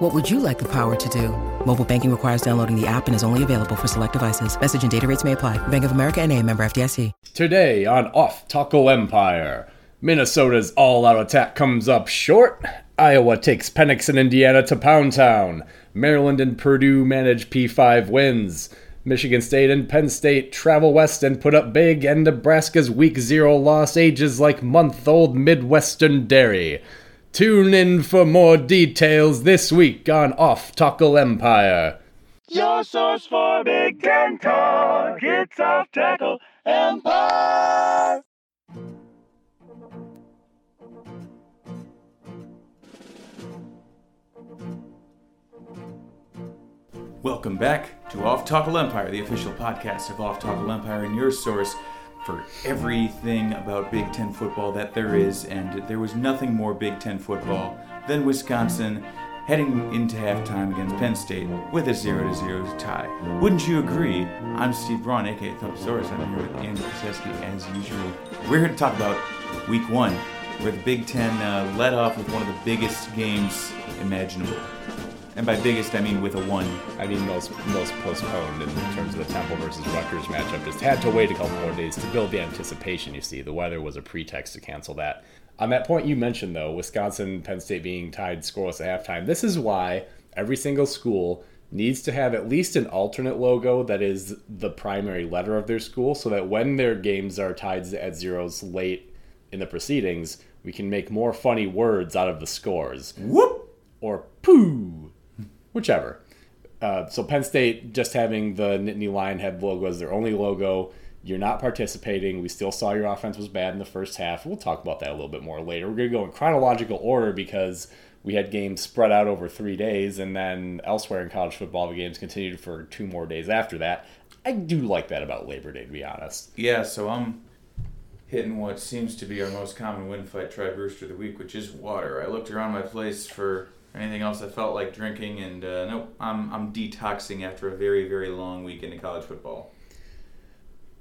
What would you like the power to do? Mobile banking requires downloading the app and is only available for select devices. Message and data rates may apply. Bank of America and a member FDIC. Today on Off Tackle Empire, Minnesota's all-out attack comes up short. Iowa takes Penix and Indiana to Pound Town. Maryland and Purdue manage P5 wins. Michigan State and Penn State travel west and put up big, and Nebraska's week zero loss ages like month old Midwestern dairy. Tune in for more details this week on Off Tackle Empire. Your source for Big Ten talk. It's Off Tackle Empire. Welcome back to Off Tackle Empire, the official podcast of Off Tackle Empire, and your source for everything about Big Ten football that there is. And there was nothing more Big Ten football than Wisconsin heading into halftime against Penn State with a 0 to 0 tie. Wouldn't you agree? I'm Steve Braun, aka Thumpsaurus. I'm here with Andy Krzyzewski as usual. We're here to talk about week one, where the Big Ten uh, led off with one of the biggest games imaginable. And by biggest, I mean with a one. I mean, most most postponed in terms of the Temple versus Rutgers matchup. Just had to wait a couple more days to build the anticipation. You see, the weather was a pretext to cancel that. On that point you mentioned, though, Wisconsin, Penn State being tied scoreless at halftime. This is why every single school needs to have at least an alternate logo that is the primary letter of their school, so that when their games are tied at zeros late in the proceedings, we can make more funny words out of the scores. Whoop! Or poo whichever. Uh, so Penn State just having the Nittany Lionhead logo as their only logo. You're not participating. We still saw your offense was bad in the first half. We'll talk about that a little bit more later. We're going to go in chronological order because we had games spread out over three days, and then elsewhere in college football, the games continued for two more days after that. I do like that about Labor Day, to be honest. Yeah, so I'm hitting what seems to be our most common win fight tri rooster of the week, which is water. I looked around my place for anything else I felt like drinking, and uh, nope, I'm, I'm detoxing after a very, very long weekend of college football.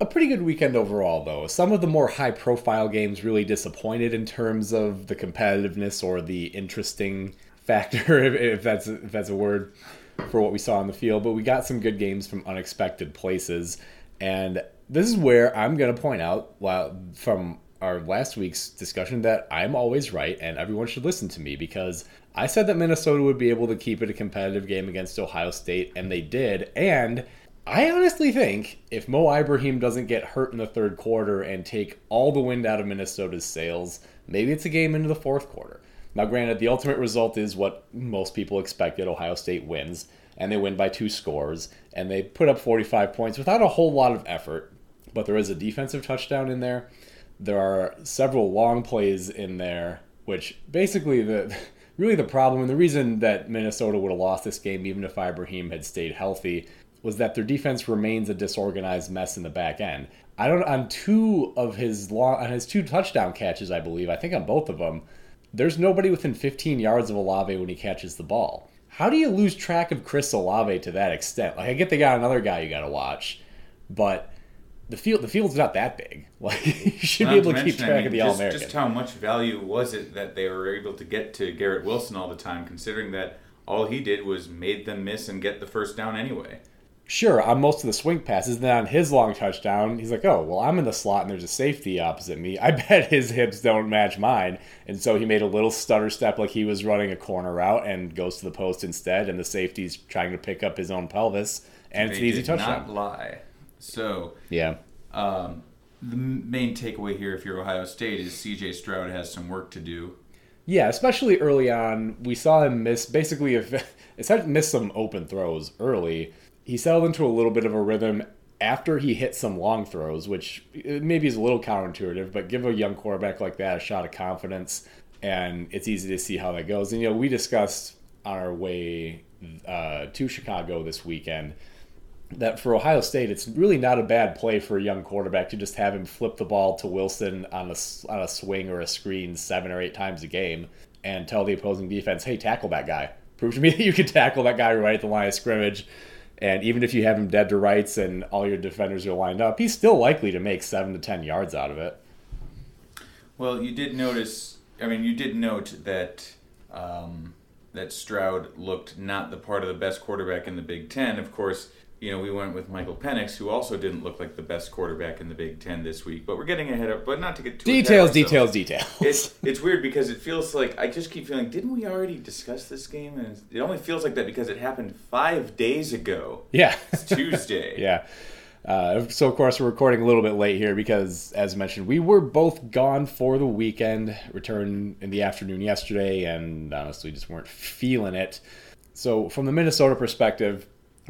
A pretty good weekend overall, though. Some of the more high profile games really disappointed in terms of the competitiveness or the interesting factor, if that's, if that's a word, for what we saw on the field. But we got some good games from unexpected places. And this is where I'm going to point out from our last week's discussion that I'm always right and everyone should listen to me because I said that Minnesota would be able to keep it a competitive game against Ohio State, and they did. And I honestly think if Mo Ibrahim doesn't get hurt in the third quarter and take all the wind out of Minnesota's sails, maybe it's a game into the fourth quarter. Now, granted, the ultimate result is what most people expected Ohio State wins, and they win by two scores, and they put up 45 points without a whole lot of effort. But there is a defensive touchdown in there. There are several long plays in there, which basically the really the problem and the reason that Minnesota would have lost this game, even if Ibrahim had stayed healthy, was that their defense remains a disorganized mess in the back end. I don't on two of his long on his two touchdown catches, I believe. I think on both of them, there's nobody within 15 yards of Olave when he catches the ball. How do you lose track of Chris Olave to that extent? Like I get they got another guy you got to watch, but the field the field's not that big. Like you should Not be able to, keep track I mean, of the All American. Just how much value was it that they were able to get to Garrett Wilson all the time, considering that all he did was made them miss and get the first down anyway. Sure, on most of the swing passes, then on his long touchdown, he's like, "Oh, well, I'm in the slot and there's a safety opposite me. I bet his hips don't match mine." And so he made a little stutter step, like he was running a corner route, and goes to the post instead. And the safety's trying to pick up his own pelvis, and it's an easy touchdown. Not lie. So Yeah, um, the main takeaway here, if you're Ohio State, is C.J. Stroud has some work to do. yeah. Especially early on, we saw him miss basically if essentially miss some open throws early. He settled into a little bit of a rhythm after he hit some long throws, which uh, maybe is a little counterintuitive, but give a young quarterback like that a shot of confidence, and it's easy to see how that goes. And you know, we discussed on our way uh, to Chicago this weekend that for Ohio State, it's really not a bad play for a young quarterback to just have him flip the ball to Wilson on a, on a swing or a screen seven or eight times a game and tell the opposing defense, hey, tackle that guy. Prove to me that you can tackle that guy right at the line of scrimmage. And even if you have him dead to rights and all your defenders are lined up, he's still likely to make seven to ten yards out of it. Well, you did notice. I mean, you did note that um, that Stroud looked not the part of the best quarterback in the Big Ten. Of course, you know we went with Michael Penix, who also didn't look like the best quarterback in the Big Ten this week. But we're getting ahead of. But not to get too Details, details, details. It's it's weird because it feels like I just keep feeling. Didn't we already discuss this game? And it only feels like that because it happened five days ago. yeah. It's Tuesday. Yeah. Uh, so of course we're recording a little bit late here because, as mentioned, we were both gone for the weekend. Returned in the afternoon yesterday, and honestly just weren't feeling it. So from the Minnesota perspective,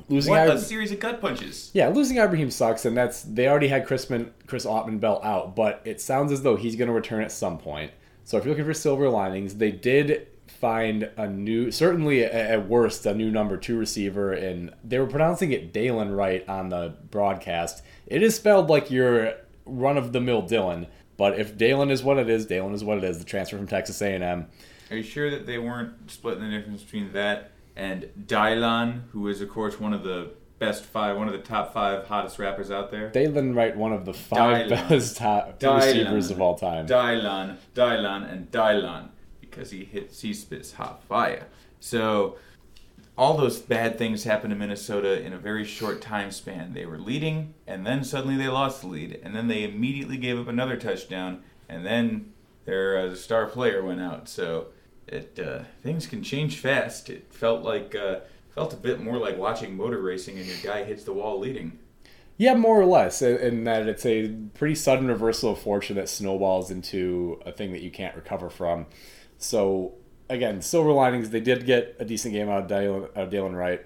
losing What Ib- a series of gut punches. yeah, losing Ibrahim sucks, and that's they already had Chris Man, Chris Autman-Bell out, but it sounds as though he's going to return at some point. So if you're looking for silver linings, they did find a new, certainly at at worst, a new number two receiver, and they were pronouncing it Dalen right on the broadcast. It is spelled like your run of the mill Dylan, but if Dalen is what it is, Dalen is what it is. The transfer from Texas A&M. Are you sure that they weren't splitting the difference between that and Dylan, who is of course one of the best five, one of the top five hottest rappers out there? Dalen Wright, one of the five Dylan. best top Dylan. receivers of all time. Dylan, Dylan, and Dylan, because he hits, he spits hot fire. So all those bad things happened to Minnesota in a very short time span. They were leading, and then suddenly they lost the lead, and then they immediately gave up another touchdown, and then their uh, star player went out. So it uh, things can change fast. It felt like uh, felt a bit more like watching motor racing, and your guy hits the wall leading. Yeah, more or less, in- that it's a pretty sudden reversal of fortune that snowballs into a thing that you can't recover from. So, again, silver linings, they did get a decent game out of Dalen, out of Dalen Wright.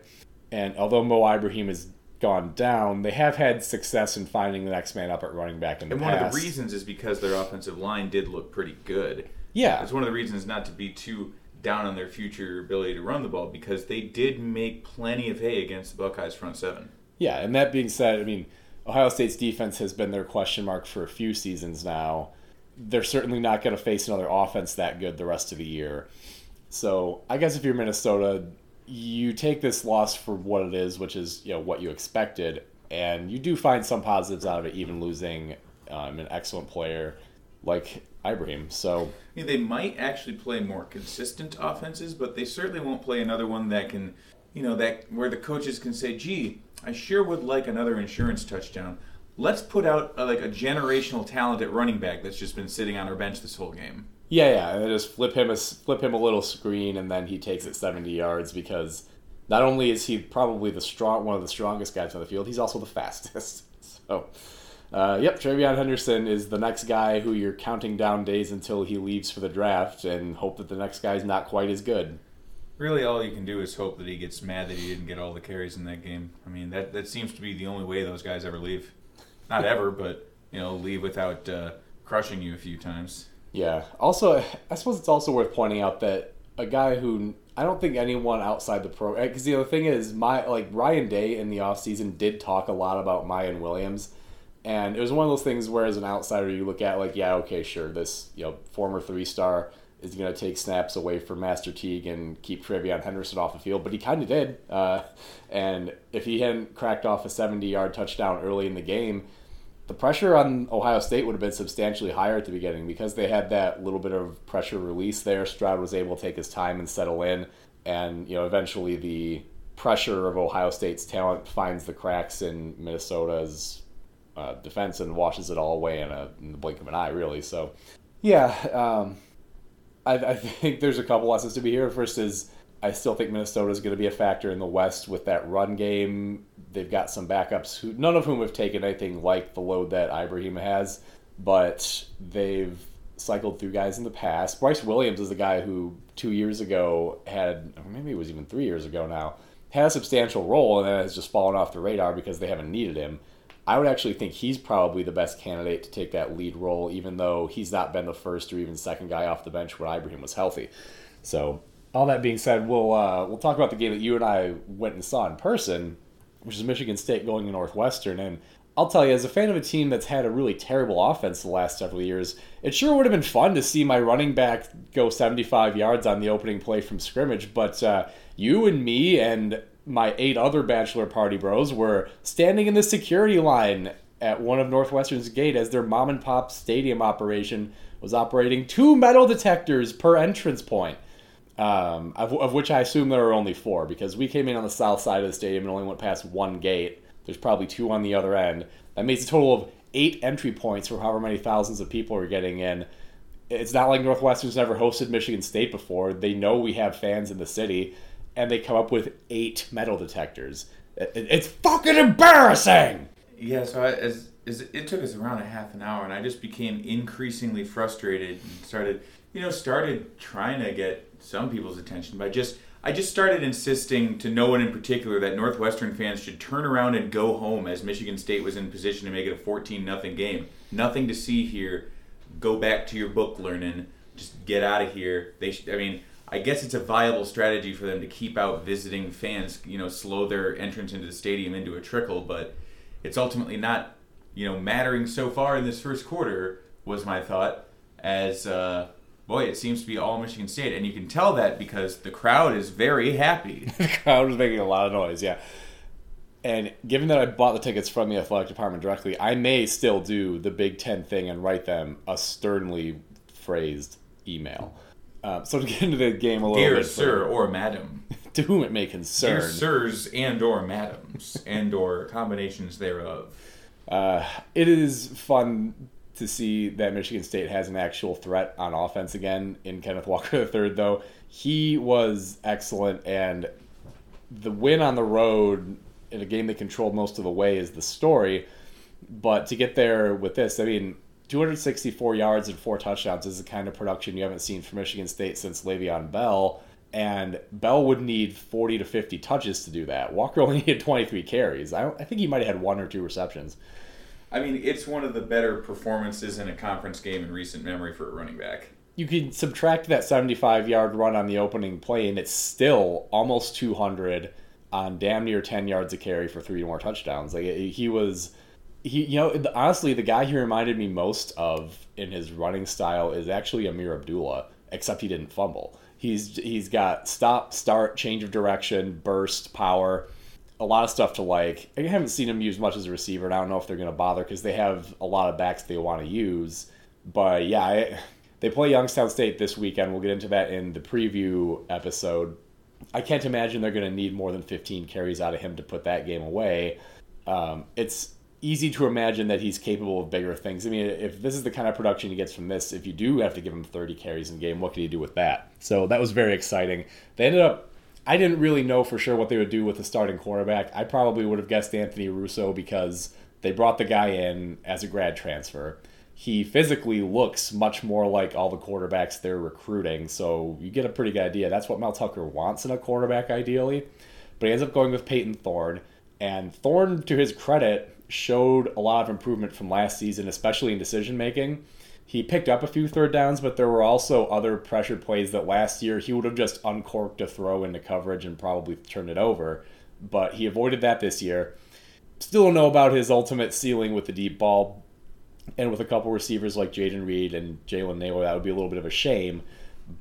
And although Mo Ibrahim has gone down, they have had success in finding the next man up at running back in the And past. one of the reasons is because their offensive line did look pretty good. Yeah. It's one of the reasons not to be too down on their future ability to run the ball because they did make plenty of hay against the Buckeyes front seven. Yeah, and that being said, I mean, Ohio State's defense has been their question mark for a few seasons now. They're certainly not going to face another offense that good the rest of the year. So I guess if you're Minnesota, you take this loss for what it is, which is you know what you expected, and you do find some positives out of it, even losing um, an excellent player like Ibrahim. So they might actually play more consistent offenses, but they certainly won't play another one that can, you know, that where the coaches can say, "Gee, I sure would like another insurance touchdown. Let's put out a, like a generational talent at running back that's just been sitting on our bench this whole game." Yeah, yeah, and just flip him a flip him a little screen, and then he takes it seventy yards because not only is he probably the strong one of the strongest guys on the field, he's also the fastest. So, uh, yep, TreVeyon Henderson is the next guy who you're counting down days until he leaves for the draft, and hope that the next guy's not quite as good. Really, all you can do is hope that he gets mad that he didn't get all the carries in that game. I mean, that that seems to be the only way those guys ever leave. Not ever, but you know, leave without uh, crushing you a few times. Yeah. Also, I suppose it's also worth pointing out that a guy who I don't think anyone outside the pro because the other thing is my like Ryan Day in the offseason did talk a lot about Miyan Williams. And it was one of those things where, as an outsider, you look at like, yeah, okay, sure, this you know former three star is going to take snaps away from Master Teague and keep TreVeyon Henderson off the field, but he kind of did. Uh, and if he hadn't cracked off a 70 yard touchdown early in the game, the pressure on Ohio State would have been substantially higher at the beginning because they had that little bit of pressure release there. Stroud was able to take his time and settle in, and you know eventually the pressure of Ohio State's talent finds the cracks in Minnesota's uh, defense and washes it all away in, a, in the blink of an eye, really. So, yeah, um, I, I think there's a couple lessons to be here. First is I still think Minnesota is going to be a factor in the West with that run game. They've got some backups who none of whom have taken anything like the load that Ibrahim has, but they've cycled through guys in the past. Bryce Williams is the guy who two years ago had, maybe it was even three years ago now, had a substantial role and then has just fallen off the radar because they haven't needed him. I would actually think he's probably the best candidate to take that lead role, even though he's not been the first or even second guy off the bench when Ibrahim was healthy. So, all that being said, we'll uh, we'll talk about the game that you and I went and saw in person. which is Michigan State going to Northwestern. And I'll tell you, as a fan of a team that's had a really terrible offense the last several years, it sure would have been fun to see my running back go 75 yards on the opening play from scrimmage. But uh, you and me and my eight other bachelor party bros were standing in the security line at one of Northwestern's gate as their mom and pop stadium operation was operating two metal detectors per entrance point. Um, of, of which I assume there are only four because we came in on the south side of the stadium and only went past one gate. There's probably two on the other end. That makes a total of eight entry points for however many thousands of people are getting in. It's not like Northwestern's never hosted Michigan State before. They know we have fans in the city, and they come up with eight metal detectors. It's fucking embarrassing! Yeah, so I, as, as it took us around a half an hour, and I just became increasingly frustrated and started, you know, started trying to get some people's attention by just I just started insisting to no one in particular that Northwestern fans should turn around and go home as Michigan State was in position to make it a 14 nothing game. Nothing to see here. Go back to your book learning. Just get out of here. They should, I mean, I guess it's a viable strategy for them to keep out visiting fans, you know, slow their entrance into the stadium into a trickle, but it's ultimately not, you know, mattering so far in this first quarter was my thought as uh, boy, it seems to be all Michigan State, and you can tell that because the crowd is very happy. the crowd was making a lot of noise, yeah. And given that I bought the tickets from the athletic department directly, I may still do the Big Ten thing and write them a sternly phrased email. Um, so to get into the game a little Dear bit, sir or madam, to whom it may concern, dear sirs and or madams and or combinations thereof. Uh, it is fun to see that Michigan State has an actual threat on offense again in Kenneth Walker III, though. He was excellent, and the win on the road in a game they controlled most of the way is the story. But to get there with this, I mean, 264 yards and four touchdowns is the kind of production you haven't seen from Michigan State since Le'Veon Bell. And Bell would need 40 to 50 touches to do that. Walker only needed 23 carries. I, I think he might have had one or two receptions. I mean, it's one of the better performances in a conference game in recent memory for a running back. You could subtract that 75 yard run on the opening play, and it's still almost 200 on damn near 10 yards of carry for three more touchdowns. Like he was, he you know honestly, the guy he reminded me most of in his running style is actually Ameer Abdullah, except he didn't fumble. He's he's got stop, start, change of direction, burst, power a lot of stuff to like. I haven't seen him used much as a receiver, and I don't know if they're going to bother because they have a lot of backs they want to use. But yeah, I, they play Youngstown State this weekend. We'll get into that in the preview episode. I can't imagine they're going to need more than 15 carries out of him to put that game away. Um, it's easy to imagine that he's capable of bigger things. I mean, if this is the kind of production he gets from this, if you do have to give him 30 carries in game, what can he do with that? So that was very exciting. They ended up I didn't really know for sure what they would do with the starting quarterback. I probably would have guessed Anthony Russo because they brought the guy in as a grad transfer. He physically looks much more like all the quarterbacks they're recruiting, so you get a pretty good idea. That's what Mel Tucker wants in a quarterback, ideally. But he ends up going with Payton Thorne, and Thorne, to his credit, showed a lot of improvement from last season, especially in decision making. He picked up a few third downs, but there were also other pressure plays that last year he would have just uncorked a throw into coverage and probably turned it over. But he avoided that this year. Still don't know about his ultimate ceiling with the deep ball. And with a couple receivers like Jayden Reed and Jalen Nailor, that would be a little bit of a shame.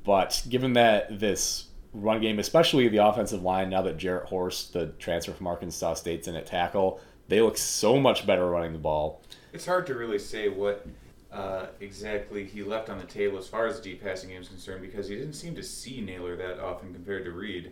But given that this run game, especially the offensive line, now that Jarrett Horst, the transfer from Arkansas State's in at tackle, they look so much better running the ball. It's hard to really say what uh, exactly he left on the table as far as the deep passing game is concerned because he didn't seem to see Nailor that often compared to Reed.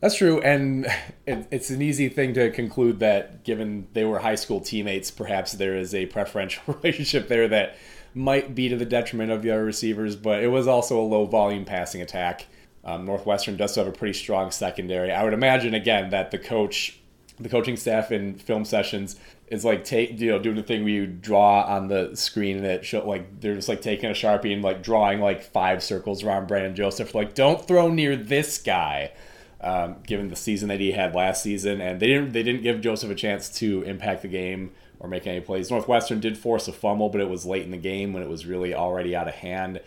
That's true, and it, it's an easy thing to conclude that given they were high school teammates, perhaps there is a preferential relationship there that might be to the detriment of the other receivers, but it was also a low volume passing attack. Um, Northwestern does have a pretty strong secondary. I would imagine again that the coach, the coaching staff in film sessions is like take you know doing the thing where you draw on the screen and it show like they're just like taking a sharpie and like drawing like five circles around Brandon Joseph like don't throw near this guy um, given the season that he had last season. And they didn't they didn't give Joseph a chance to impact the game or make any plays. Northwestern did force a fumble but it was late in the game when it was really already out of hand.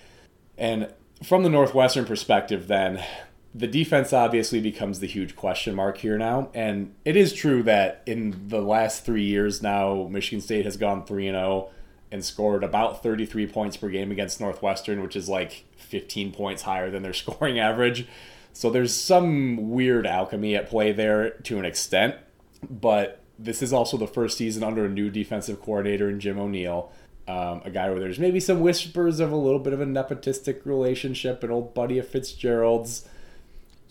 And from the Northwestern perspective then the defense obviously becomes the huge question mark here now. And it is true that in the last three years now, Michigan State has gone 3 0 and scored about 33 points per game against Northwestern, which is like 15 points higher than their scoring average. So there's some weird alchemy at play there to an extent. But this is also the first season under a new defensive coordinator in Jim O'Neil. Um, a guy where there's maybe some whispers of a little bit of a nepotistic relationship, an old buddy of Fitzgerald's.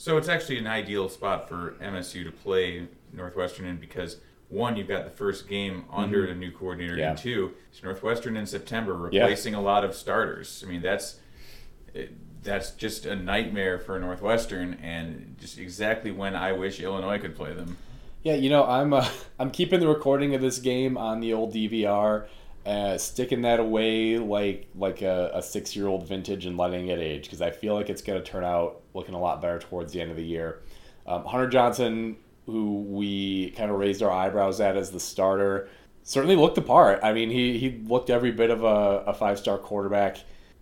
So it's actually an ideal spot for MSU to play Northwestern in because one, you've got the first game under the new coordinator, Yeah. and two, it's Northwestern in September, replacing a lot of starters. I mean, that's that's just a nightmare for Northwestern, and just exactly when I wish Illinois could play them. Yeah, you know, I'm uh, I'm keeping the recording of this game on the old DVR, uh, sticking that away like like a, a six year old vintage and letting it age because I feel like it's going to turn out looking a lot better towards the end of the year. Um, Hunter Johnson, who we kind of raised our eyebrows at as the starter, certainly looked the part. I mean, he he looked every bit of a, a five star quarterback.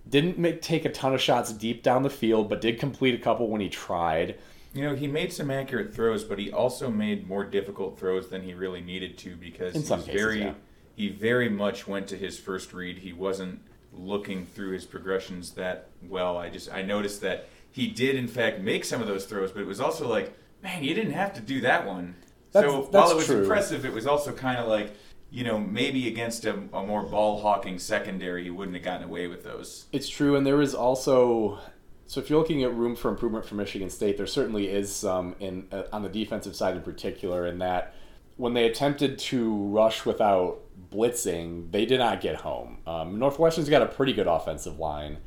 Didn't make, take a ton of shots deep down the field, but did complete a couple when he tried. You know, he made some accurate throws, but he also made more difficult throws than he really needed to because In he some was cases, very yeah. He very much went to his first read. He wasn't looking through his progressions that well. I just I noticed that he did in fact make some of those throws, but it was also like, man, you didn't have to do that one. That's- so that's while it was true. impressive, it was also kind of like, you know, maybe against a, a more ball hawking secondary, he wouldn't have gotten away with those. It's true, and there is also so if you're looking at room for improvement for Michigan State, there certainly is some in uh, on the defensive side in particular. In that when they attempted to rush without blitzing, they did not get home. Um, Northwestern's got a pretty good offensive line,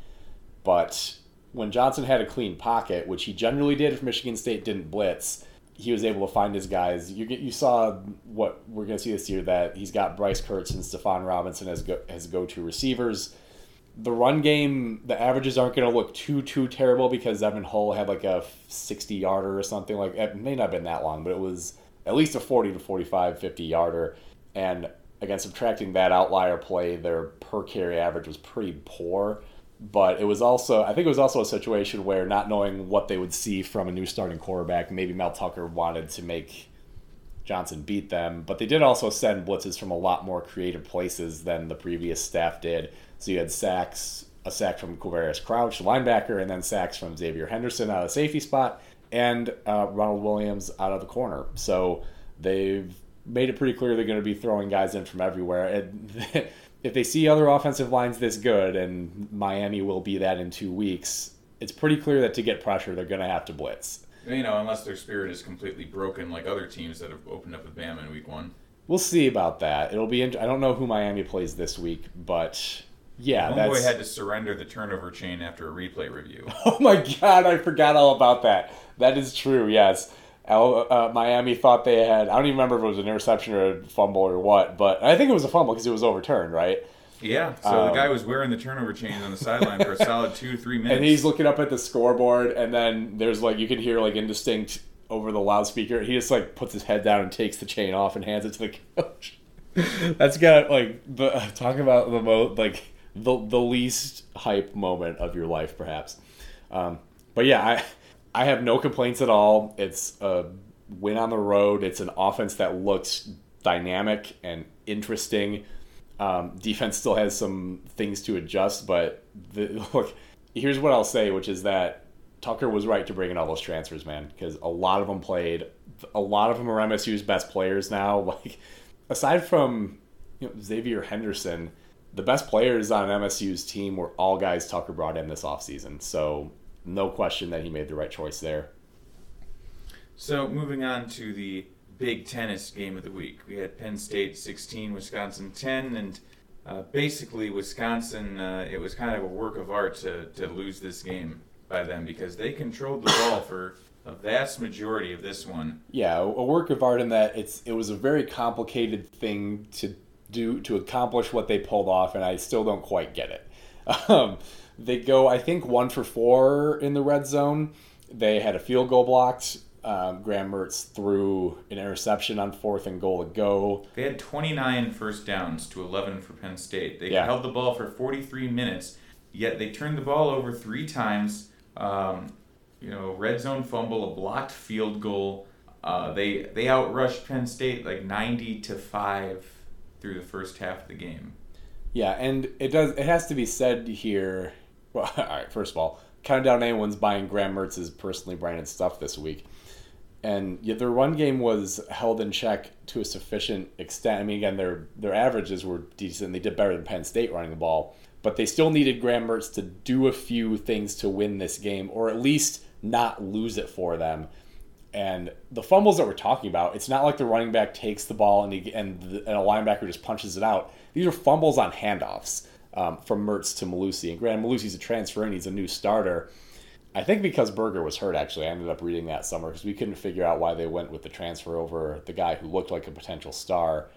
but when Johnson had a clean pocket, which he generally did if Michigan State didn't blitz, he was able to find his guys. You you saw what we're going to see this year that he's got Bryce Kirtz and Stephon Robinson as go, as go to receivers the run game, the averages aren't going to look too too terrible because Evan Hull had like a 60 yarder or something like it may not have been that long, but it was at least a 40 to 45, 50 yarder. And again, subtracting that outlier play, their per carry average was pretty poor. But it was also, I think it was also a situation where not knowing what they would see from a new starting quarterback, maybe Mel Tucker wanted to make Johnson beat them, but they did also send blitzes from a lot more creative places than the previous staff did. So you had sacks, a sack from Quavaris Crouch, linebacker, and then sacks from Xavier Henderson out of the safety spot, and uh, Ronald Williams out of the corner. So they've made it pretty clear they're going to be throwing guys in from everywhere. And if they see other offensive lines this good, and Miami will be that in two weeks, it's pretty clear that to get pressure, they're going to have to blitz. You know, unless their spirit is completely broken, like other teams that have opened up with Bama in week one. We'll see about that. It'll be. I don't know who Miami plays this week, but yeah, Homeboy that's. had to surrender the turnover chain after a replay review. oh my god, I forgot all about that. That is true. Yes, uh, Miami thought they had. I don't even remember if it was an interception or a fumble or what, but I think it was a fumble because it was overturned, right? Yeah, so Um, the guy was wearing the turnover chain on the sideline for a solid two, three minutes. And he's looking up at the scoreboard, and then there's like you can hear like indistinct over the loudspeaker. He just like puts his head down and takes the chain off and hands it to the coach. That's got like the talk about the mo like the the least hype moment of your life, perhaps. Um, but yeah, I I have no complaints at all. It's a win on the road. It's an offense that looks dynamic and interesting. Um, defense still has some things to adjust, but the, look, here's what I'll say, which is that Tucker was right to bring in all those transfers, man, because a lot of them played. A lot of them are MSU's best players now. Like, aside from you know, Xavier Henderson, the best players on MSU's team were all guys Tucker brought in this offseason. So, no question that he made the right choice there. So moving on to the big tennis game of the week, we had Penn State 16, Wisconsin 10, and uh, basically Wisconsin. Uh, it was kind of a work of art to to lose this game by them because they controlled the ball for a vast majority of this one. yeah, a work of art in that it's it was a very complicated thing to do to accomplish what they pulled off, and I still don't quite get it. Um, they go, I think, one for four in the red zone. They had a field goal blocked. Um, Graham Mertz threw an interception on fourth and goal to go. They had 29 first downs to 11 for Penn State. They Yeah. held the ball for 43 minutes, yet they turned the ball over three times. Um, you know, red zone fumble, a blocked field goal. Uh, they they outrushed Penn State like 90 to five through the first half of the game. Yeah, and it does. It has to be said here. Well, all right. First of all, counting down anyone's buying Graham Mertz's personally branded stuff this week, and yet their run game was held in check to a sufficient extent. I mean, again, their their averages were decent. They did better than Penn State running the ball, but they still needed Graham Mertz to do a few things to win this game, or at least not lose it for them. And the fumbles that we're talking about, it's not like the running back takes the ball and, he, and, the, and a linebacker just punches it out. These are fumbles on handoffs um, from Mertz to Mellusi. And granted, Mellusi's a transfer and he's a new starter. I think because Berger was hurt, actually, I ended up reading that summer because we couldn't figure out why they went with the transfer over the guy who looked like a potential star.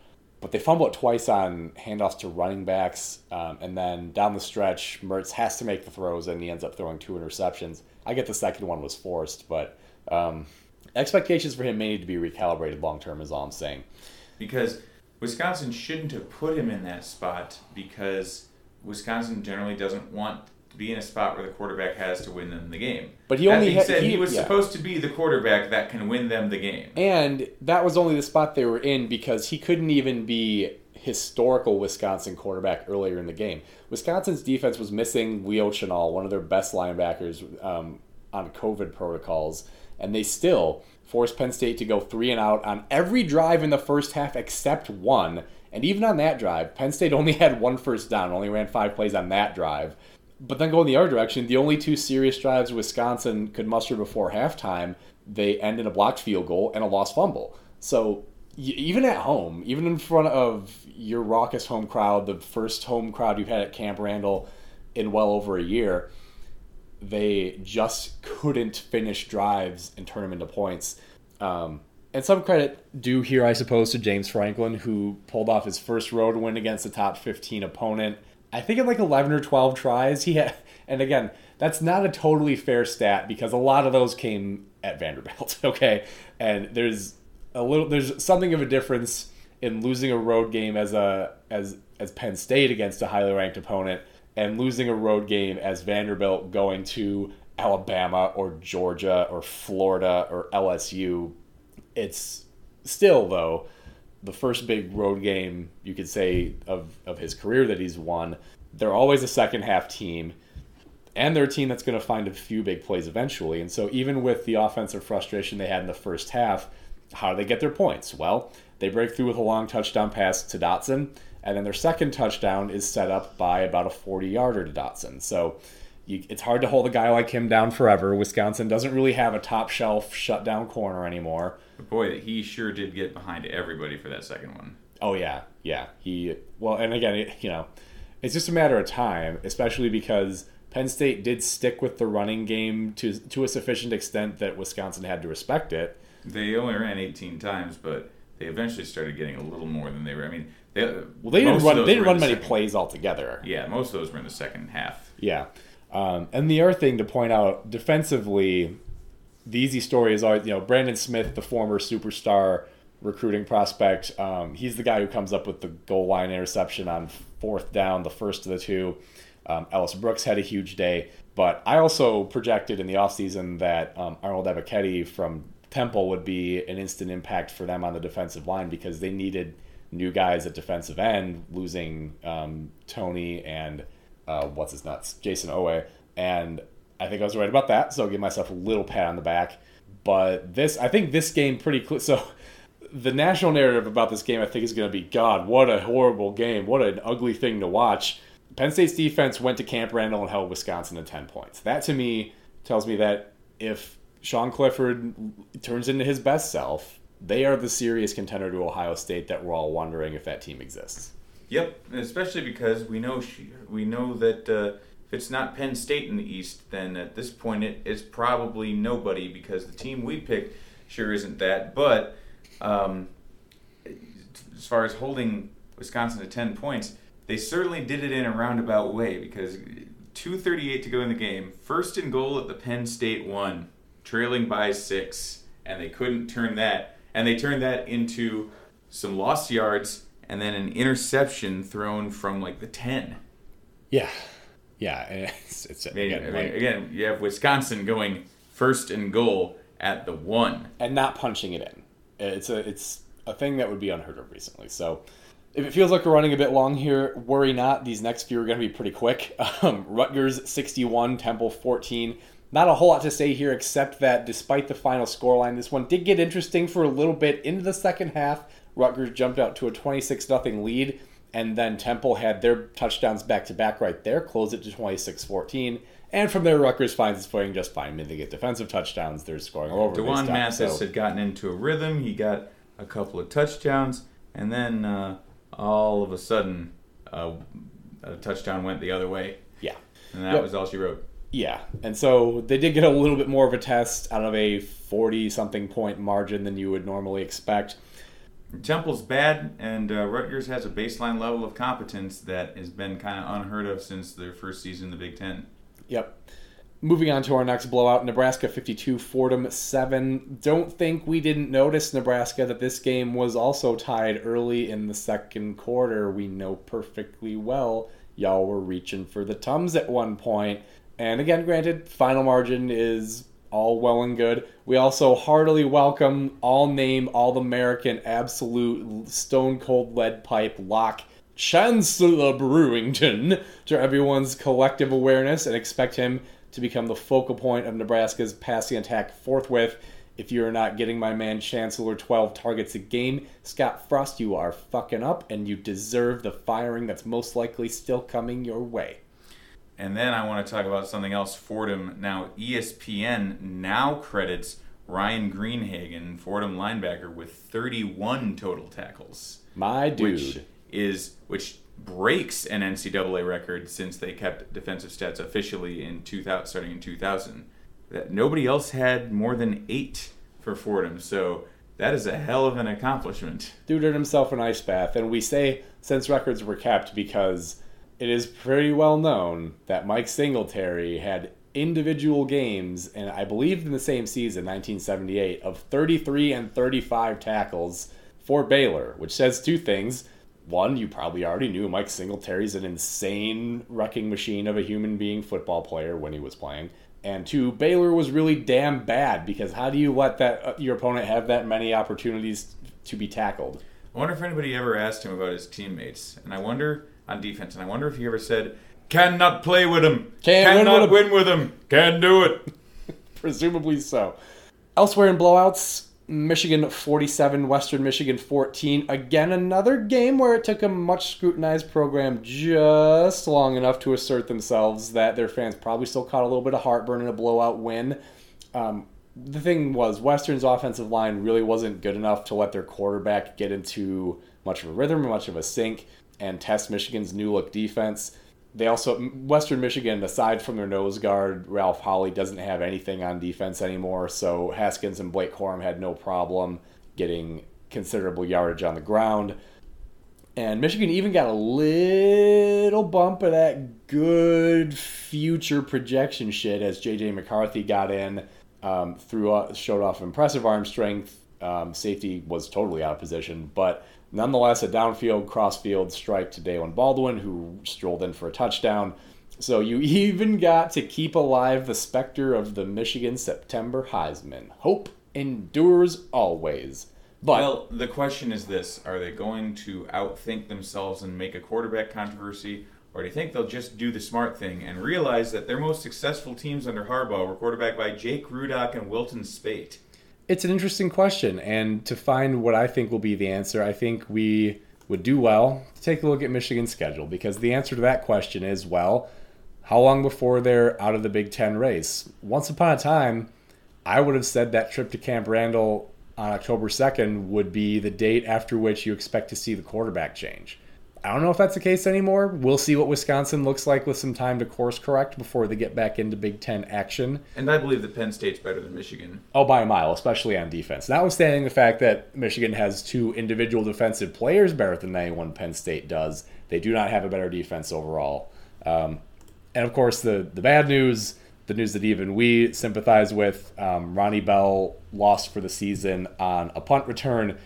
But they fumble it twice on handoffs to running backs. Um, and then down the stretch, Mertz has to make the throws and he ends up throwing two interceptions. I get the second one was forced, but um, expectations for him may need to be recalibrated long term, is all I'm saying. Because Wisconsin shouldn't have put him in that spot because Wisconsin generally doesn't want to be in a spot where the quarterback has to win them the game. But he that only had- said, he, he- was yeah. supposed to be the quarterback that can win them the game. And that was only the spot they were in because he couldn't even be historical Wisconsin quarterback earlier in the game. Wisconsin's defense was missing Leo Chenal, one of their best linebackers, um, on COVID protocols, and they still forced Penn State to go three and out on every drive in the first half except one. And even on that drive, Penn State only had one first down, only ran five plays on that drive. But then going the other direction, the only two serious drives Wisconsin could muster before halftime, they end in a blocked field goal and a lost fumble. So even at home, even in front of your raucous home crowd, the first home crowd you've had at Camp Randall in well over a year, they just couldn't finish drives and turn them into points. Um, and some credit due here, I suppose, to James Franklin, who pulled off his first road win against a top 15 opponent. I think in like 11 or 12 tries, he had, and again, that's not a totally fair stat because a lot of those came at Vanderbilt, okay? And there's a little, there's something of a difference in losing a road game as a, as, as Penn State against a highly ranked opponent and losing a road game as Vanderbilt going to Alabama or Georgia or Florida or LSU. It's still though the first big road game you could say of, of his career that he's won. They're always a second half team, and they're a team that's going to find a few big plays eventually. And so even with the offensive frustration they had in the first half, how do they get their points? Well, they break through with a long touchdown pass to Dotson, and then their second touchdown is set up by about a 40 yarder to Dotson. So you, it's hard to hold a guy like him down forever. Wisconsin doesn't really have a top shelf shutdown corner anymore. But boy, he sure did get behind everybody for that second one. Oh yeah, yeah. He well, and again, it, you know, it's just a matter of time, especially because Penn State did stick with the running game to to a sufficient extent that Wisconsin had to respect it. They only ran 18 times, but they eventually started getting a little more than they were. I mean, they, Well, they didn't run. They didn't run the many second- plays altogether. Yeah, most of those were in the second half. Yeah. Um, and the other thing to point out defensively, the easy story is always, you know, Brandon Smith, the former superstar recruiting prospect. Um, he's the guy who comes up with the goal line interception on fourth down, the first of the two. Um, Ellis Brooks had a huge day. But I also projected in the offseason that um, Arnold Ebiketie from Temple would be an instant impact for them on the defensive line because they needed new guys at defensive end, losing um, Toney and uh, what's his nuts, Jayson Oweh, and I think I was right about that. So I'll give myself a little pat on the back. But this, I think this game pretty clear. So the national narrative about this game, I think, is going to be God, what a horrible game, what an ugly thing to watch. Penn State's defense went to Camp Randall and held Wisconsin to 10 points. That to me tells me that if Sean Clifford turns into his best self, they are the serious contender to Ohio State that we're all wondering if that team exists. Yep, especially because we know she, we know that uh, if it's not Penn State in the East, then at this point it is probably nobody because the team we picked sure isn't that. But um, as far as holding Wisconsin to ten points, they certainly did it in a roundabout way because 2:38 to go in the game, first and goal at the Penn State one, trailing by six, and they couldn't turn that, and they turned that into some lost yards and then an interception thrown from like the 10. Yeah. Yeah. It's, it's, I mean, again, I mean, like- again, you have Wisconsin going first and goal at the one. and not punching it in. It's a it's a thing that would be unheard of recently. So if it feels like we're running a bit long here, worry not. These next few are going to be pretty quick. Um, Rutgers 61, Temple 14. Not a whole lot to say here except that despite the final scoreline, this one did get interesting for a little bit into the second half. Rutgers jumped out to a 26 0 lead, and then Temple had their touchdowns back to back right there, closed it to 26 14. And from there, Rutgers finds its footing just fine. I mean, they get defensive touchdowns, they're scoring all over. D'Wan. Mathis So- had gotten into a rhythm. He got a couple of touchdowns, and then uh, all of a sudden, uh, a touchdown went the other way, Yeah. and that Yep. was all she wrote. Yeah. And so they did get a little bit more of a test out of a 40 something point margin than you would normally expect. Temple's bad, and uh, Rutgers has a baseline level of competence that has been kind of unheard of since their first season in the Big Ten. Yep. Moving on to our next blowout Nebraska 52, Fordham 7. Don't think we didn't notice, Nebraska, that this game was also tied early in the second quarter. We know perfectly well y'all were reaching for the Tums at one point. And again, granted, final margin is all well and good. We also heartily welcome all name, all American, absolute stone cold lead pipe lock Chancellor Brewington to everyone's collective awareness and expect him to become the focal point of Nebraska's passing attack forthwith. If you're not getting my man Chancellor 12 targets a game, Scott Frost, you are fucking up and you deserve the firing that's most likely still coming your way. And then I want to talk about something else. Fordham now ESPN now credits Ryan Greenhagen, Fordham linebacker, with 31 total tackles. My dude. which is which breaks an NCAA record since they kept defensive stats officially in 2000, starting in 2000. That nobody else had more than eight for Fordham, so that is a hell of an accomplishment. dude earned himself an ice bath, and we say since records were kept because it is pretty well known that Mike Singletary had individual games, and I believe in the same season, 1978, of 33 and 35 tackles for Baylor, which says two things. One, you probably already knew Mike Singletary's an insane wrecking machine of a human being football player when he was playing. And two, Baylor was really damn bad because how do you let that uh, your opponent have that many opportunities to be tackled? I wonder if anybody ever asked him about his teammates, and I wonder on defense, and I wonder if he ever said, "Cannot play with him, Can't win cannot with him." win with him, can't do it." Presumably so. Elsewhere in blowouts, Michigan 47, Western Michigan 14. Again, another game where it took a much scrutinized program just long enough to assert themselves that their fans probably still caught a little bit of heartburn in a blowout win. Um, the thing was, Western's offensive line really wasn't good enough to let their quarterback get into much of a rhythm or much of a sync and test Michigan's new look defense. They also Western Michigan, aside from their nose guard Ralph Holley, doesn't have anything on defense anymore. So Haskins and Blake Corum had no problem getting considerable yardage on the ground. And Michigan even got a little bump of that good future projection shit as JJ McCarthy got in, um, threw showed off impressive arm strength. Um, safety was totally out of position, but nonetheless, a downfield crossfield strike to Daylen Baldwin, who strolled in for a touchdown. So you even got to keep alive the specter of the Michigan September Heisman. Hope endures always. But Well, the question is this: Are they going to outthink themselves and make a quarterback controversy, or do you think they'll just do the smart thing and realize that their most successful teams under Harbaugh were quarterbacked by Jake Rudock and Wilton Speight? It's an interesting question, and to find what I think will be the answer, I think we would do well to take a look at Michigan's schedule because the answer to that question is well, how long before they're out of the Big Ten race? Once upon a time, I would have said that trip to Camp Randall on October 2nd would be the date after which you expect to see the quarterback change. I don't know if that's the case anymore. We'll see what Wisconsin looks like with some time to course correct before they get back into Big Ten action. And I believe that Penn State's better than Michigan. Oh, by a mile, especially on defense. Notwithstanding the fact that Michigan has two individual defensive players better than anyone Penn State does, they do not have a better defense overall. Um, and of course, the the bad news, the news that even we sympathize with, um, Ronnie Bell lost for the season on a punt return.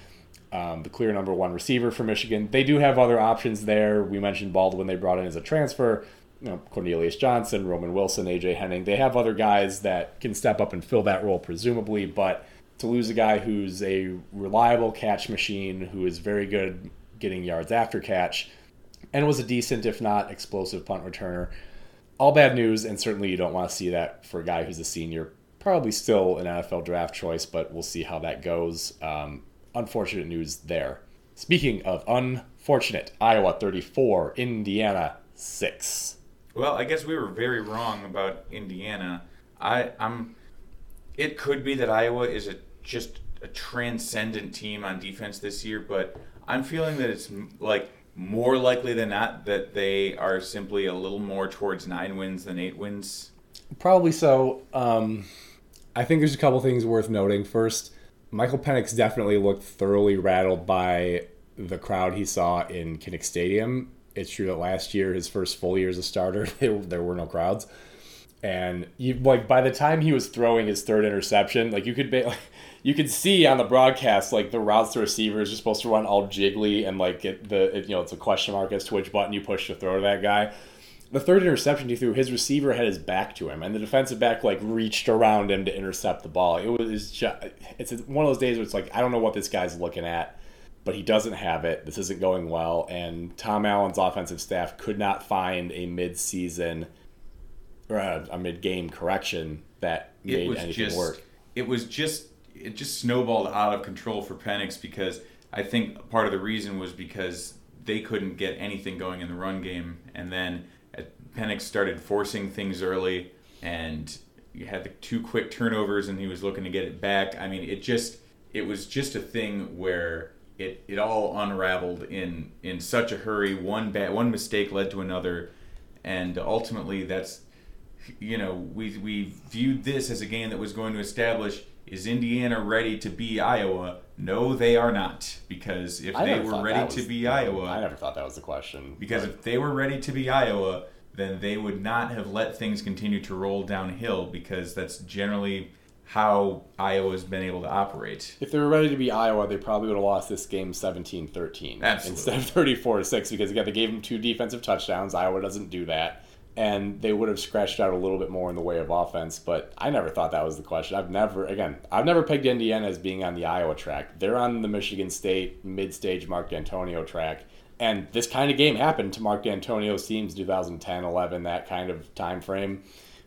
Um, the clear number one receiver for Michigan. They do have other options there. We mentioned Baldwin they brought in as a transfer. you know, Cornelius Johnson, Roman Wilson, AJ Henning. They have other guys that can step up and fill that role, presumably, but to lose a guy who's a reliable catch machine, who is very good getting yards after catch, and was a decent, if not explosive, punt returner. All bad news, and certainly you don't want to see that for a guy who's a senior. Probably still an NFL draft choice, but we'll see how that goes. Um, unfortunate news there. Speaking of unfortunate, Iowa 34, Indiana 6. Well, I guess we were very wrong about Indiana. I, I'm. It could be that Iowa is a just a transcendent team on defense this year, but I'm feeling that it's like more likely than not that they are simply a little more towards nine wins than eight wins. Probably so. Um, I think there's a couple things worth noting. First, Michael Penix definitely looked thoroughly rattled by the crowd he saw in Kinnick Stadium. It's true that last year, his first full year as a starter, there were no crowds. And you like by the time he was throwing his third interception, like you could be like you could see on the broadcast like the routes to receivers are supposed to run all jiggly and like it, the it, you know it's a question mark as to which button you push to throw to that guy. The third interception he threw, his receiver had his back to him, and the defensive back like reached around him to intercept the ball. It was just it's one of those days where it's like I don't know what this guy's looking at, but he doesn't have it. This isn't going well, and Tom Allen's offensive staff could not find a mid-season or a, a mid-game correction that made anything just, work. It was just it just snowballed out of control for Penix because I think part of the reason was because they couldn't get anything going in the run game, and then Penix started forcing things early, and you had the two quick turnovers, and he was looking to get it back. I mean, it just it was just a thing where it, it all unraveled in in such a hurry. One bad one mistake led to another, and ultimately that's you know we we viewed this as a game that was going to establish is Indiana ready to be Iowa? No, they are not. Because if I they were ready to be Iowa, I never thought that was the question. because but- if they were ready to be Iowa, then they would not have let things continue to roll downhill because that's generally how Iowa's been able to operate. If they were ready to be Iowa, they probably would have lost this game 17-13 instead of 34 6 because again they gave them two defensive touchdowns. Iowa doesn't do that. And they would have scratched out a little bit more in the way of offense, but I never thought that was the question. I've never, again, I've never pegged Indiana as being on the Iowa track. They're on the Michigan State mid-stage Mark Dantonio track, and this kind of game happened to Mark Dantonio's teams 2010, 11, that kind of time frame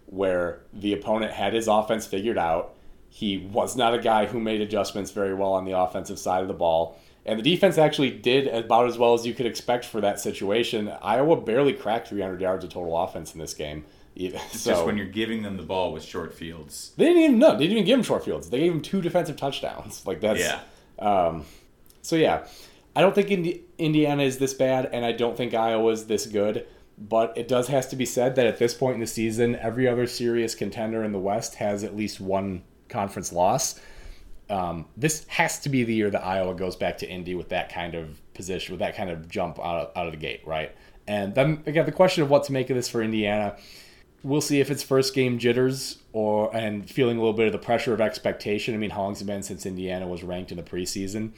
where the opponent had his offense figured out. He was not a guy who made adjustments very well on the offensive side of the ball. And the defense actually did about as well as you could expect for that situation. Iowa barely cracked 300 yards of total offense in this game. It's So just when you're giving them the ball with short fields. they didn't even know. they didn't even give them short fields. They gave him two defensive touchdowns. Like that's Yeah. Um, so yeah, I don't think Indi- Indiana is this bad, and I don't think Iowa is this good. But it does has to be said that at this point in the season, every other serious contender in the West has at least one conference loss. Um, this has to be the year that Iowa goes back to Indy with that kind of position, with that kind of jump out of, out of the gate, right? And then again, the question of what to make of this for Indiana, we'll see if it's first game jitters or and feeling a little bit of the pressure of expectation. I mean, how long's it been since Indiana was ranked in the preseason?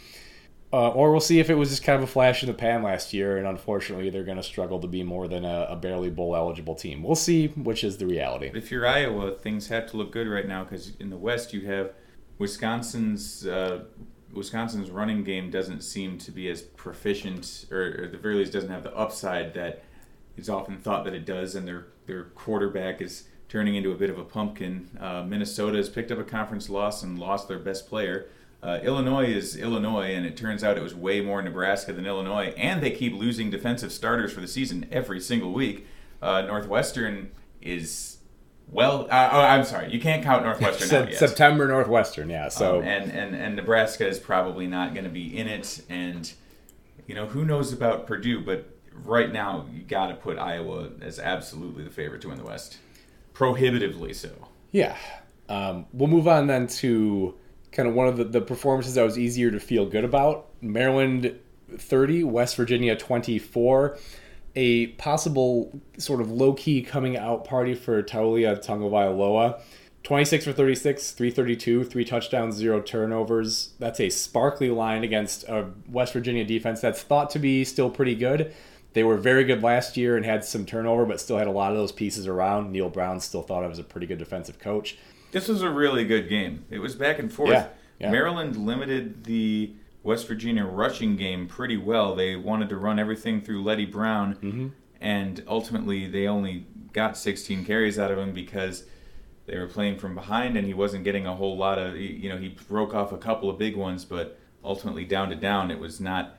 Uh, or we'll see if it was just kind of a flash in the pan last year, and unfortunately, they're going to struggle to be more than a, a barely bowl eligible team. We'll see which is the reality. If you're Iowa, things have to look good right now because in the West you have Wisconsin's uh, Wisconsin's running game doesn't seem to be as proficient, or, or the very least doesn't have the upside that is often thought that it does, and their their quarterback is turning into a bit of a pumpkin. Uh, Minnesota has picked up a conference loss and lost their best player. Uh, Illinois is Illinois, and it turns out it was way more Nebraska than Illinois, and they keep losing defensive starters for the season every single week. Uh, Northwestern is well. Uh, oh, I'm sorry, you can't count Northwestern Se- yet. September Northwestern, yeah. So Um, and, and and Nebraska is probably not going to be in it, and you know who knows about Purdue, but right now you got to put Iowa as absolutely the favorite to win the West, prohibitively so. Yeah. Um, we'll move on then to kind of one of the, the performances that was easier to feel good about. Maryland 30, West Virginia 24. A possible sort of low key coming out party for Taulia Tagovailoa. 26 for 36, 332, three touchdowns, zero turnovers. That's a sparkly line against a West Virginia defense that's thought to be still pretty good. They were very good last year and had some turnover, but still had a lot of those pieces around. Neal Brown still thought I was a pretty good defensive coach. This was a really good game. It was back and forth. Yeah, yeah. Maryland limited the West Virginia rushing game pretty well. They wanted to run everything through Leddie Brown, Mm-hmm. and ultimately they only got 16 carries out of him because they were playing from behind and he wasn't getting a whole lot of you know he broke off a couple of big ones but ultimately down to down it was not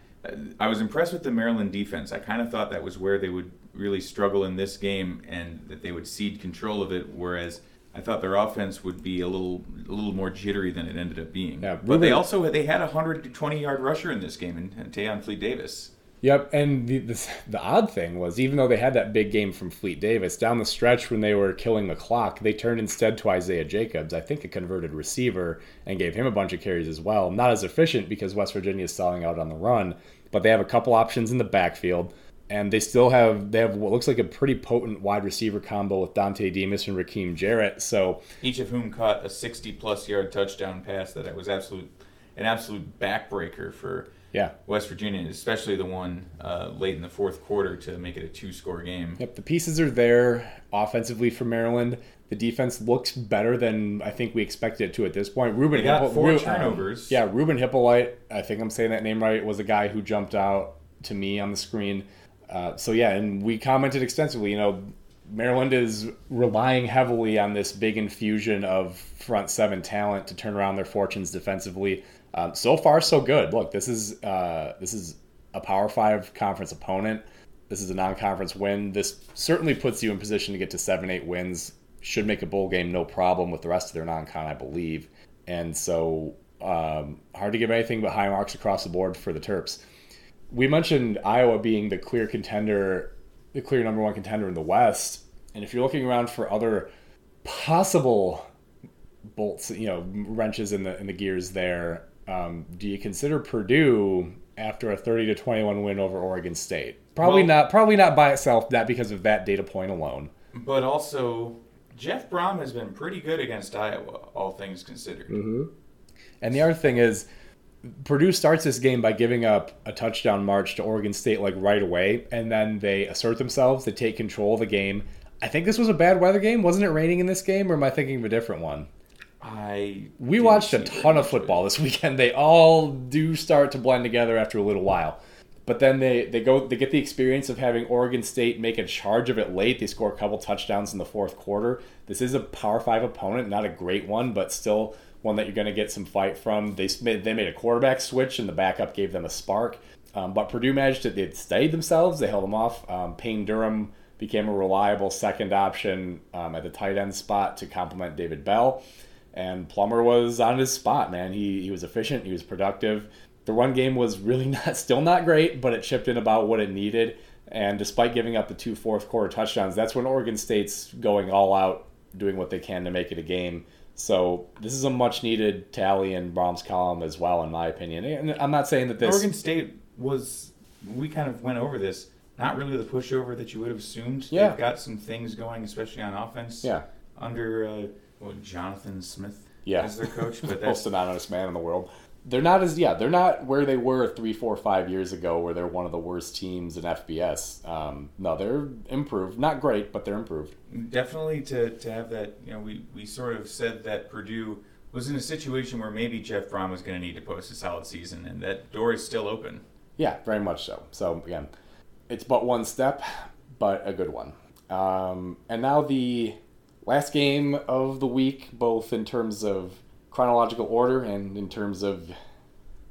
i was impressed with the maryland defense i kind of thought that was where they would really struggle in this game and that they would cede control of it whereas i thought their offense would be a little a little more jittery than it ended up being. Yeah, but they also they had a 120 yard rusher in this game and Tayon Fleet Davis. Yep, and the, the the odd thing was even though they had that big game from Fleet Davis down the stretch when they were killing the clock, they turned instead to Isaiah Jacobs, I think a converted receiver, and gave him a bunch of carries as well. Not as efficient because West Virginia is selling out on the run, but they have a couple options in the backfield, and they still have they have what looks like a pretty potent wide receiver combo with Dontay Demus and Rakim Jarrett. So each of whom caught a 60 plus yard touchdown pass that it was absolute an absolute backbreaker for yeah, West Virginia, especially the one uh, late in the fourth quarter to make it a two score game. Yep, the pieces are there offensively for Maryland. The defense looks better than I think we expected it to at this point. Ruben They got four Ru- turnovers. yeah, Ruben Hippolyte, I think I'm saying that name right, was a guy who jumped out to me on the screen. Uh, so yeah, and we commented extensively. You know, Maryland is relying heavily on this big infusion of front seven talent to turn around their fortunes defensively. Um, so far, so good. Look, this is uh, this is a Power Five conference opponent. This is a non-conference win. This certainly puts you in position to get to seven, eight wins. Should make a bowl game no problem with the rest of their non-con, I believe. And so, um, hard to give anything but high marks across the board for the Terps. We mentioned Iowa being the clear contender, the clear number one contender in the West. And if you're looking around for other possible bolts, you know, wrenches in the in the gears there, um, do you consider Purdue after a 30 to 21 win over Oregon State? Probably Well- not. Probably not by itself. That because of that data point alone. But also, Jeff Brohm has been pretty good against Iowa, all things considered. And the other thing is, Purdue starts this game by giving up a touchdown march to Oregon State like right away, and then they assert themselves. They take control of the game. I think this was a bad weather game. Wasn't it raining in this game, or am I thinking of a different one? I We watched a ton of football this weekend. They all do start to blend together after a little while. But then they, they go they get the experience of having Oregon State make a charge of it late. They score a couple touchdowns in the fourth quarter. This is a Power Five opponent, not a great one, but still one that you're going to get some fight from. They made, they made a quarterback switch, and the backup gave them a spark. Um, but Purdue managed to they steadied themselves. They held them off. Um, Payne Durham became a reliable second option um, at the tight end spot to complement David Bell. And Plummer was on his spot, man. He, he was efficient. He was productive. The run game was really not still not great, but it chipped in about what it needed. And despite giving up the two fourth quarter touchdowns, that's when Oregon State's going all out, doing what they can to make it a game. So this is a much needed tally in Brohm's column as well, in my opinion. And I'm not saying that this Oregon State was, we kind of went over this, not really the pushover that you would have assumed. Yeah. They've got some things going, especially on offense. Yeah. Under uh, what, Jonathan Smith Yeah. as their coach. But most that's, anonymous man in the world. They're not as yeah, they're not where they were three, four, five years ago, where they're one of the worst teams in FBS. Um, no, they're improved, not great, but they're improved. definitely to, to have that, you know, we, we sort of said that Purdue was in a situation where maybe Jeff Brohm was going to need to post a solid season, and that door is still open. Yeah, very much so. So again, it's but one step, but a good one. Um, and now the last game of the week, both in terms of chronological order and in terms of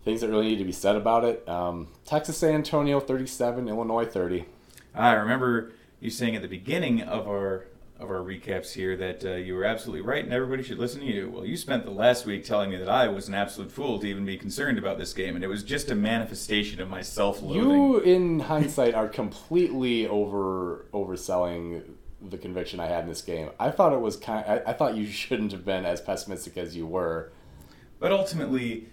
things that really need to be said about it. Um, Texas San Antonio 37, Illinois 30. I remember you saying at the beginning of our of our recaps here that uh, you were absolutely right and everybody should listen to you. Well, you spent the last week telling me that I was an absolute fool to even be concerned about this game, and it was just a manifestation of my self-loathing. You, in hindsight, are completely over overselling the conviction I had in this game. I thought it was kind. I, I thought you shouldn't have been as pessimistic as you were. But ultimately,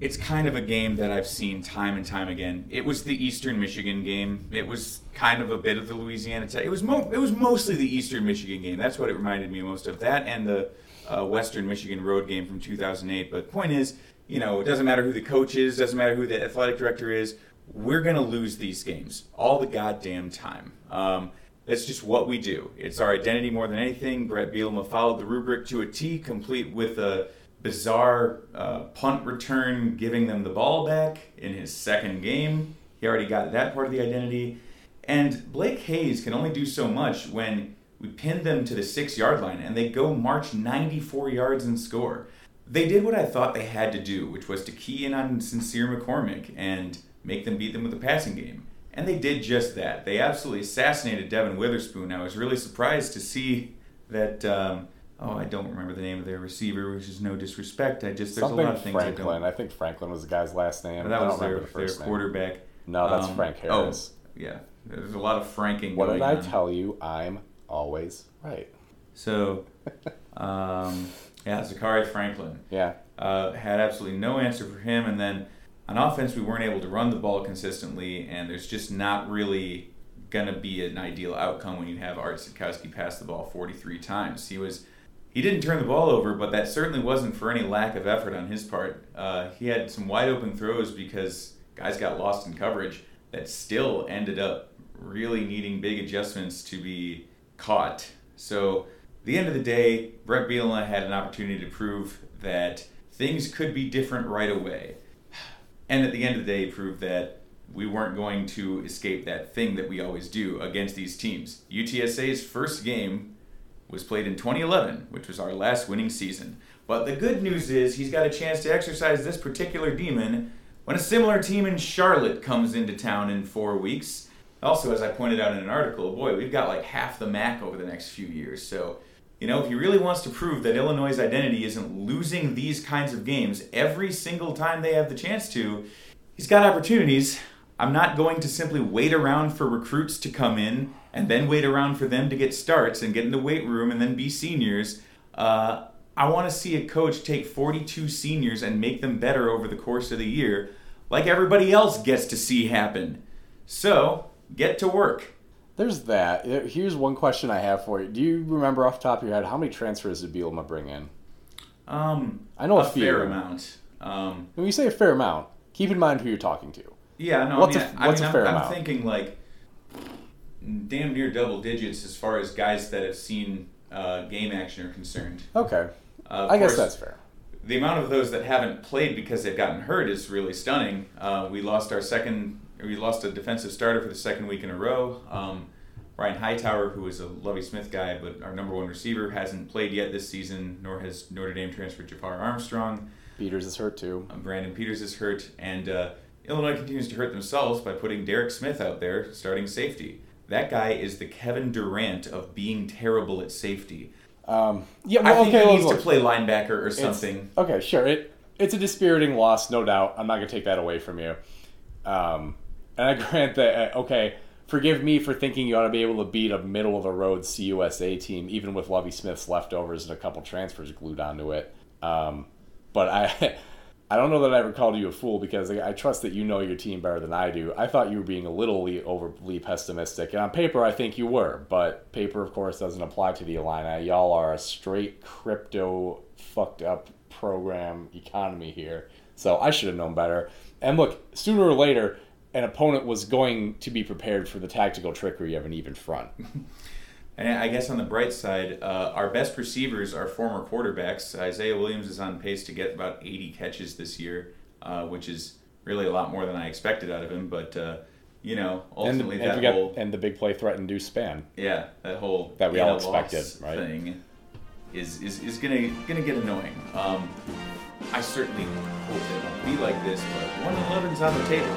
it's kind of a game that I've seen time and time again. It was the Eastern Michigan game. It was kind of a bit of the Louisiana Tech. It was mo- it was mostly the Eastern Michigan game. That's what it reminded me most of. That and the uh, Western Michigan road game from 2008. But point is, you know, it doesn't matter who the coach is, doesn't matter who the athletic director is. we're to lose these games all the goddamn time. Um, that's just what we do. It's our identity more than anything. Bret Bielema followed the rubric to a T, complete with a bizarre uh, punt return, giving them the ball back in his second game. He already got that part of the identity. And Blake Hayes can only do so much when we pin them to the six yard line and they go march 94 yards and score. They did what I thought they had to do, which was to key in on Sincere McCormick and make them beat them with the passing game. And they did just that. They absolutely assassinated Devon Witherspoon. I was really surprised to see that. Um, oh, I don't remember the name of their receiver, which is no disrespect. I just there's Something a lot of things Franklin. I I, think Franklin was the guy's last name. don't. That I was don't their, the their name. quarterback. No, that's Um, Frank Harris. Oh, yeah. There's a lot of franking. what did I on. tell you? I'm always right. So, um, yeah, Zakhari Franklin Yeah. uh, had absolutely no answer for him. And then on offense, we weren't able to run the ball consistently, and there's just not really gonna be an ideal outcome when you have Art Sitkowski pass the ball 43 times. He was he didn't turn the ball over, but that certainly wasn't for any lack of effort on his part. Uh, he had some wide open throws because guys got lost in coverage that still ended up really needing big adjustments to be caught. So, the end of the day, Bret Bielema had an opportunity to prove that things could be different right away. And at the end of the day, prove that we weren't going to escape that thing that we always do against these teams. UTSA's first game was played in 2011, which was our last winning season. But the good news is he's got a chance to exercise this particular demon when a similar team in Charlotte comes into town in four weeks. Also, as I pointed out in an article, boy, we've got like half the MAC over the next few years. So, you know, if he really wants to prove that Illinois' identity isn't losing these kinds of games every single time they have the chance to, he's got opportunities. I'm not going to simply wait around for recruits to come in and then wait around for them to get starts and get in the weight room and then be seniors. Uh, I want to see a coach take 42 seniors and make them better over the course of the year, like everybody else gets to see happen. So, get to work. There's that. Here's one question I have for you. Do you remember off the top of your head how many transfers did Bielema bring in? Um, I know a a fair amount. Um, When you say a fair amount, keep in mind who you're talking to. Yeah, no, What's I a- mean, I what's mean, a I'm, fair I'm amount? thinking like damn near double digits as far as guys that have seen uh, game action are concerned. Okay. Uh, I guess course, that's fair. The amount of those that haven't played because they've gotten hurt is really stunning. Uh, we lost our second, we lost a defensive starter for the second week in a row. Um, Ryan Hightower, who is a Lovie Smith guy, but our number one receiver, hasn't played yet this season, nor has Notre Dame transfer Jafar Armstrong. Peters is hurt too. Um, Brandon Peters is hurt, and uh, Illinois continues to hurt themselves by putting Derek Smith out there starting safety. That guy is the Kevin Durant of being terrible at safety. Um, yeah, I think okay, he needs look. to play linebacker or something. Okay, sure. It it's a dispiriting loss, no doubt. I'm not gonna take that away from you. Um, and I grant that. uh, Okay, forgive me for thinking you ought to be able to beat a middle of the road CUSA team, even with Lovie Smith's leftovers and a couple transfers glued onto it. Um, but I. I don't know that I ever called you a fool because I I trust that you know your team better than I do. I thought you were being a little overly pessimistic, and on paper, I think you were. But paper, of course, doesn't apply to the Illini. Y'all are a straight crypto fucked up program economy here. So I should have known better. And look, sooner or later, an opponent was going to be prepared for the tactical trickery of an even front. And I guess on the bright side, uh, our best receivers are former quarterbacks. Isaiah Williams is on pace to get about 80 catches this year, uh, which is really a lot more than I expected out of him. But uh, you know, And, ultimately and, that got- whole and the big play threat and induced span. yeah, that whole That we all expected, right? thing is, is is gonna gonna get annoying. Um, I certainly hope it won't be like this, but one eleven's on the table.